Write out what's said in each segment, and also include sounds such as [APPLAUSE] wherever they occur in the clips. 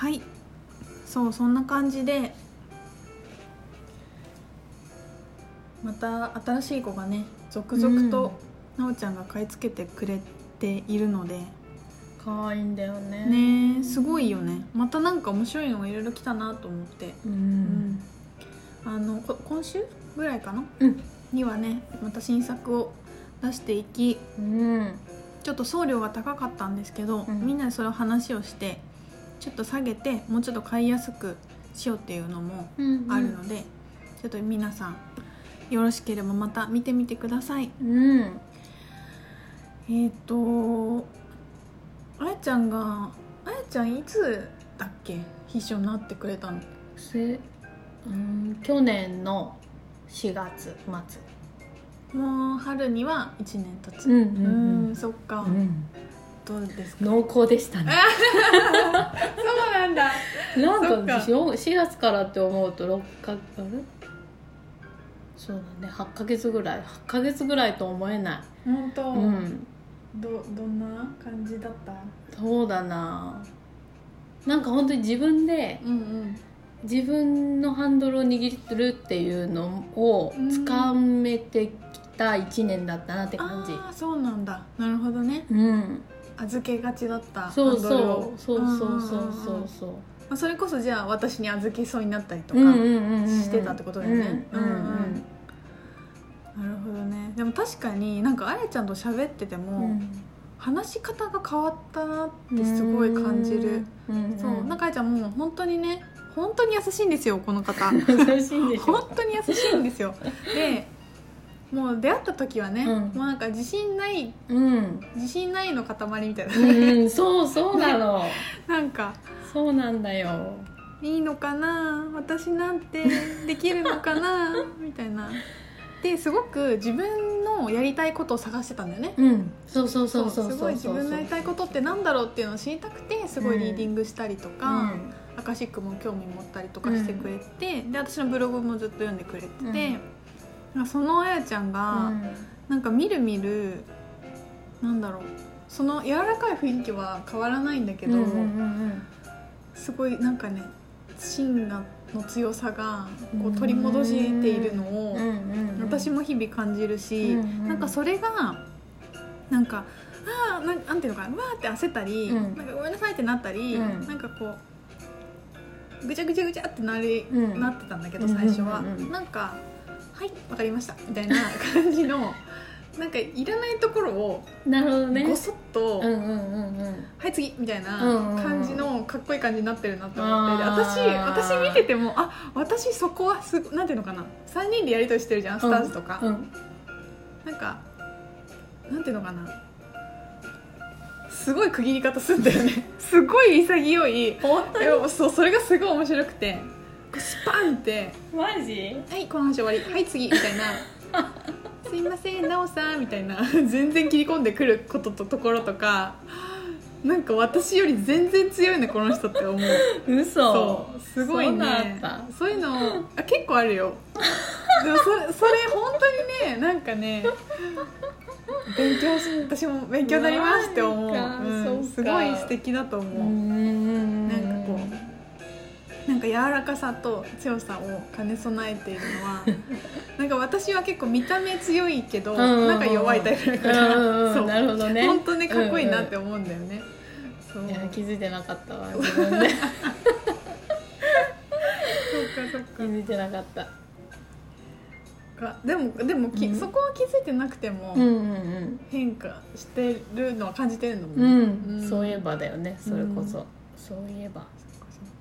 はい。そうそんな感じでまた新しい子がね続々となおちゃんが買い付けてくれているので、可愛いんだよね。ねえすごいよね。またなんか面白いのがいろいろ来たなと思って、ううんん。あのこ今週ぐらいかな？うん。にはねまた新作を出していきうん。ちょっと送料が高かったんですけど、うん。みんなでそれを話をしてちょっと下げてもうちょっと買いやすくしようっていうのもうんあるので、ちょっと皆さんよろしければまた見てみてください。うん。えっ、とあやちゃんがあやちゃんいつだっけ？秘書になってくれたの？せうん去年の4月末。もう春には1年経つ。うんうん。うんそっか、うんどうですか？濃厚でしたね。そうなんだ。なんか。か4 4月からって思うと6かあれ？そうだね。8ヶ月ぐらい。8ヶ月ぐらいと思えない。本当、うん。どどんな感じだった？そうだな。なんか本当に自分でうんうん。自分のハンドルを握ってるっていうのをつかめてきた1年だったなって感じ。ああそうなんだ。なるほどね。うん預けがちだったそうそうそうそうそうそうそう。まあ、それこそじゃあ私に預けそうになったりとか、してたってことだよね。うんうんうんなるほどね。でも確かになんかあやちゃんと喋ってても、うん。話し方が変わったなってすごい感じる、うん。そう。なんかあやちゃんもう本当にね本当に優しいんですよこの方。[LAUGHS] 優しいんでしょ。本当に優しいんですよ。でもう出会った時はね、うん。もうなんか自信ないうん。自信ないの塊みたいな、うんそうそうなの。[LAUGHS] なんかそうなんだよ。いいのかな？私なんてできるのかな？[LAUGHS] みたいな。ですごく自分のやりたいことを探してたんだよね。うん。そうそうそうそうそうすごい自分のやりたいことってなんだろうっていうのを知りたくてすごいリーディングしたりとか、アカシックも興味持ったりとかしてくれて、で私のブログもずっと読んでくれてて、なん。かそのあやちゃんが、なんかみるみるなんだろうその柔らかい雰囲気は変わらないんだけど、うんうんうんすごいなんかね芯がの強さがこうん。う取り戻しているのをうんうんうん。私も日々感じるし、うんうん。なんかそれがなんかああなんなんていうのかなわーって焦ったり、うん。なんかごめんなさいってなったり、うん。なんかこうぐちゃぐちゃぐちゃってなり、うん。なってたんだけど最初は、うんうんうん。うんなんか「はいわかりました」みたいな感じの [LAUGHS] なんかいらないところをなるほどね。ごそっと「うんうんうんうん。はい次」みたいな感じのかっこいい感じになってるなと思って。私私見ててもあ私そこはすなんていうのかな。3人でやり取りしてるじゃんスターズとか、うん。なんかなんていうのかな。すごい区切り方するんだよね。[LAUGHS] すごい潔い。本当でもそうそれがすごい面白くてスパンって。マジ「はいこの話終わり。はい次」みたいな「[LAUGHS] すいませんなおさん」みたいな。全然切り込んでくることとところとか。なんか私より全然強いねこの人って思う。嘘。そうすごいね。あった？そういうのあ結構あるよ。でもそれそれ本当にねなんかね勉強し私も勉強になりますって思う、ううかすごい素敵だと思う、んなんなんか柔らかさと強さを兼ね備えているのは [LAUGHS] なんか私は結構見た目強いけど、うんうんうん。なんか弱いタイプだから、うんうんなるほどね。本当ねかっこいいなって思うんだよね、そう。いや気づいてなかったわ [LAUGHS] 自分で。そっかそっ気づいてなかった。かでもでもき、うん。そこは気づいてなくても、うんうん変化してるのは感じてるのもうん、うん。うん。そういえばだよねそれこそ、うん。そういえば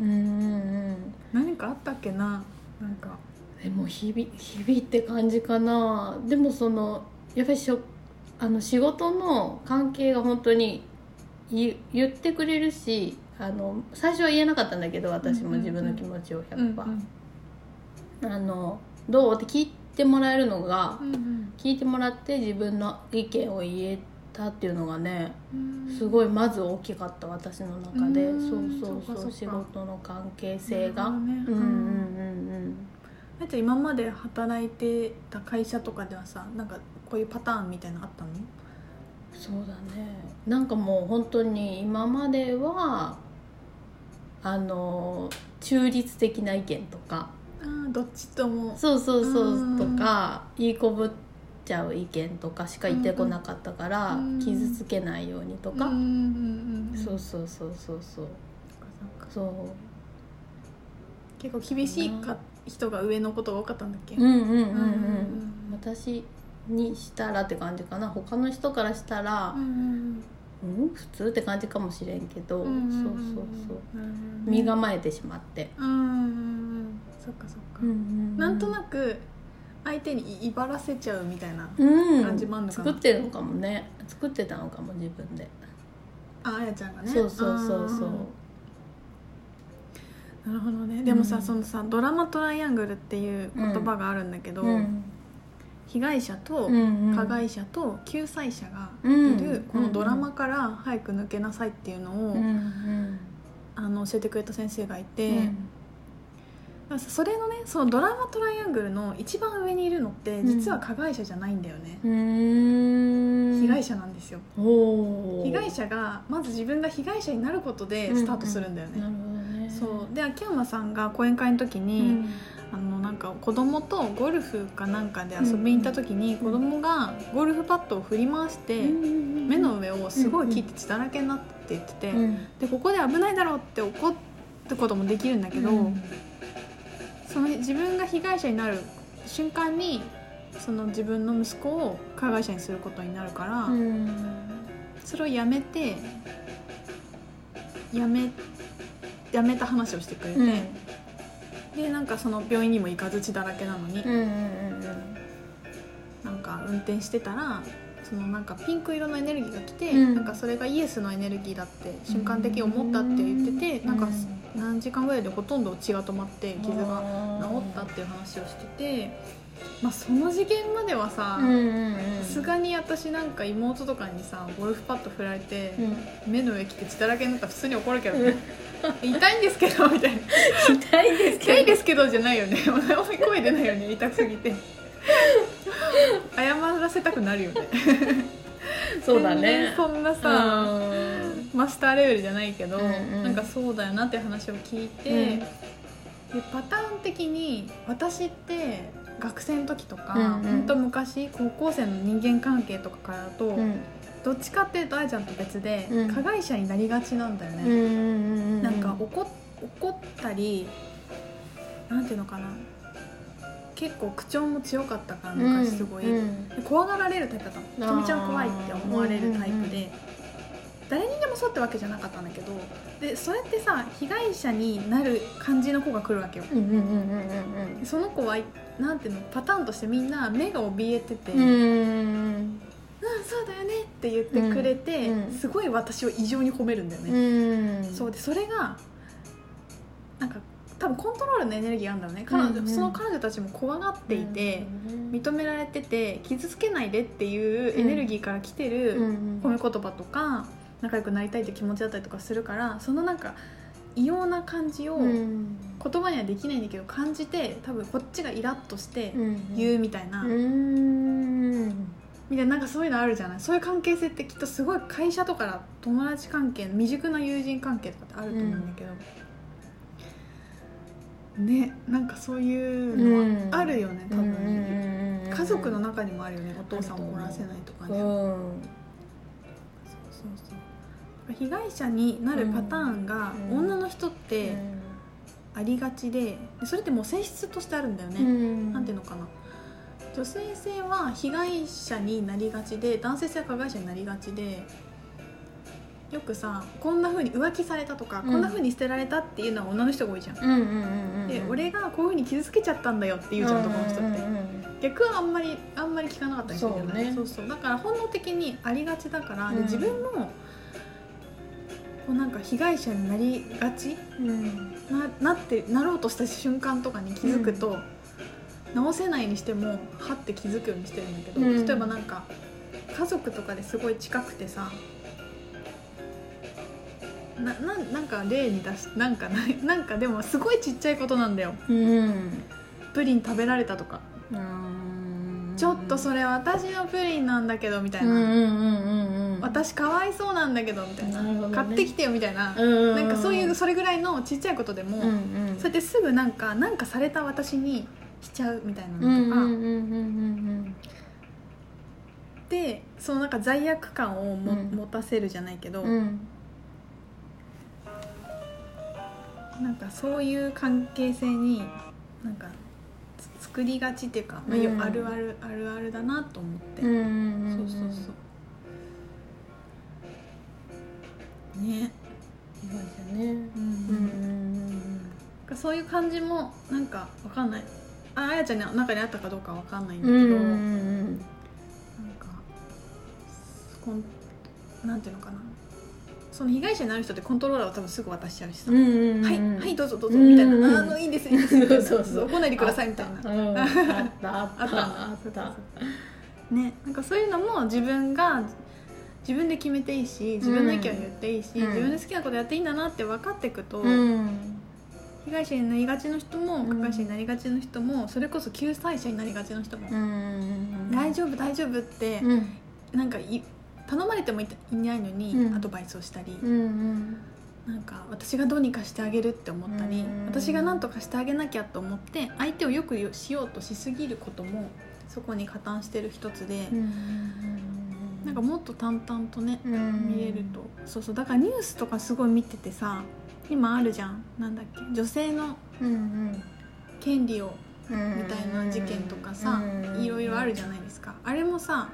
うんうんうん。何かあったっけな？なんか。でも日々日々って感じかな。でもそのやっぱりしょあの仕事の関係が本当に言言ってくれるしあの最初は言えなかったんだけど私も自分の気持ちを100%、うん。あのどう？って聞いてもらえるのがうんうん。聞いてもらって自分の意見を言えたっていうのがねうん。すごいまず大きかった私の中で。うん。そうそうそう。仕事の関係性が、ね。うんうんうんあいちゃん今まで働いてた会社とかではさなんかこういうパターンみたいなのあったの？そうだね。なんかもう本当に今まではあの中立的な意見とか。あーどっちとも。そうそうそう。うん。とか言いこぶっちゃう意見とかしか言ってこなかったからうん傷つけないようにとか。うんうんうんそうそうそうそうそう。そう。結構厳しいか人が上のことが多かったんだっけ？うんうんうんうん。うん私にしたらって感じかな。他の人からしたらうんうんうん。普通って感じかもしれんけど、うんそうそうそう。身構えてしまって、うんうんうんそっかそっか、なんとなく相手に威張らせちゃうみたいなうん。感じもあんのかな。作ってるのかもね。作ってたのかも自分で、ああやちゃんがね。そうそうそうそう。なるほどね。でもさ、うん。そのさドラマトライアングルっていう言葉があるんだけど、うん。被害者とうんうん。加害者と救済者がいうん。るこのドラマから早く抜けなさいっていうのを、うんうん。あの教えてくれた先生がいて、それのねそのドラマトライアングルの一番上にいるのってうん。実は加害者じゃないんだよね、うーん。被害者なんですよ。被害者がまず自分が被害者になることでスタートするんだよね、なるほどね。そう。で秋山さんが講演会の時うに、ん。あのなんか子供とゴルフかなんかで遊びに行った時に子供がゴルフパッドを振り回して目の上をすごい切って血だらけになって言ってて、うん。でここで危ないだろうって怒ることもできるんだけど、うんその自分が被害者になる瞬間にその自分の息子を加害者にすることになるから、うん。それをやめてやめやめた話をしてくれて、うん。でなんかその病院にも行かず血だらけなのに、うんうんなんか運転してたらそのなんかピンク色のエネルギーが来て、うん。なんかそれがイエスのエネルギーだって瞬間的に思ったって言ってて、うん。なんか何時間ぐらいでほとんど血が止まって傷がが治ったっていう話をしてて、まあ、その事件まではさうんうんうん。さすがに私なんか妹とかにさゴルフパッド振られて、うん。目の上切って血だらけになったら普通に怒るけどね。[LAUGHS] 痛いんですけどみたいな。痛いです痛いですけどじゃないよね。声出ないよね痛すぎて。謝らせたくなるよね。そうだ全ね然そんなさ、うんマスターレベルじゃないけど、うんうん。なんかそうだよなって話を聞いて、うん。でパターン的に私って学生の時とか、うんうん。ほんと昔高校生の人間関係とかからだと、うん。どっちかっていうとあやちゃんと別で、うん。加害者になりがちなんだよね、うんうんうんなんか怒怒ったりなんていうのかな。結構口調も強かったから昔すごい、うんで怖がられるタイプだったの。ひとみちゃん怖いって思われるタイプで、誰にでもそうってわけじゃなかったんだけどでそれってさ被害者になる感じの子が来るわけよ。その子はなんていうのパターンとしてみんな目が怯えてて「ううんんそうだよね」って言ってくれて、うんうんすごい私を異常に褒めるんだよね、うん。そうでそれがなんか多分コントロールのエネルギーがあるんだろうね。彼女、うんうんその彼女たちも怖がっていて、認められてて傷つけないでっていうエネルギーから来てる褒め言葉とか仲良くなりたいって気持ちだったりとかするからそのなんか異様な感じをうん。言葉にはできないんだけど感じて多分こっちがイラッとしてうん言うみたいな、うん。みたいななんかそういうのあるじゃない？そういう関係性ってきっとすごい会社とか友達関係未熟な友人関係とかってあると思うんだけど、ねなんかそういうのはあるよね、多分、家族の中にもあるよねお父さんを怒らせないとかね、被害者になるパターンがうん。女の人ってありがちででそれってもう性質としてあるんだよね、なんていうのかな。女性性は被害者になりがちで男性性は加害者になりがちでよくさこんな風に浮気されたとか、うん。こんな風に捨てられたっていうのは女の人が多いじゃん、うんうんうんうんで俺がこういう風に傷つけちゃったんだよって言うじゃん男の人って、逆はあんまりあんまり聞かなかったりするじゃないそうね。そうそう。だから本能的にありがちだから、でうん。自分もこうなんか被害者になりがち？うん。ななってなろうとした瞬間とかに気づくと、直せないにしてもはって気づくようにしてるんだけど、うん。例えばなんか家族とかですごい近くてさなななんか例に出しなんかないなんかでもすごいちっちゃいことなんだよ。うん。プリン食べられたとか、うんちょっとそれ私のプリンなんだけどみたいな、うんうんうんうんうん私かわいそうなんだけどみたいな。ね。買ってきてよみたいな、うんなんかそういうそれぐらいのちっちゃいことでも、うんうんそうやってすぐなんかなんかされた私にしちゃうみたいなうんのとか、でそのなんか罪悪感をも、うん。持たせるじゃないけど、うん。うんなんかそういう関係性になんかつ作りがちっていうか、まあようんあるあるあるあるだなと思って、うんうんうんそうそうそう。ね。被害者ね。うん。うんうんなんかそういう感じもなんかわかんない。ああやちゃんの中にあったかどうかわかんないんだけど、うんうんうん。なんかこんなんていうのかなその被害者になる人ってコントローラーを多分すぐ渡しちゃうしさ、うんうんうんはいはいどうぞどうぞ。うんみたいな、あのいいですいいです。みたいなそうそうそう。来ないでくださいみたいな。うん。あったあったあった。あったねなんかそういうのも自分が自分で決めていいし自分の意見を言っていいし、うん。自分で好きなことやっていいんだなって分かっていくと、うん。被害者になりがちの人もん加害者になりがちの人もそれこそ救済者になりがちの人も、うん。大丈夫大丈夫って、うん。なんかい頼まれてもいないのにうん。アドバイスをしたり、うんうん。なんか私がどうにかしてあげるって思ったり、うん私が何とかしてあげなきゃと思って相手をよくしようとしすぎることもそこに加担してる一つで、うんなんかもっと淡々とね、うん。見れると。そうそう。だからニュースとかすごい見ててさ今あるじゃん。なんだっけ。女性のうん権利をうんみたいな事件とかさ、うん。いろいろあるじゃないですか。あれもさ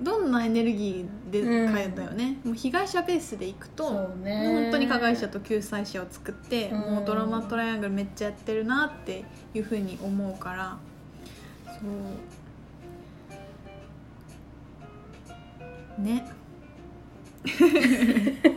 どんなエネルギーで変えたよね、もう被害者ベースでいくと本当に加害者と救済者を作って、うん。もうドラマトライアングルめっちゃやってるなっていうふうに思うから。そう。ね [LAUGHS]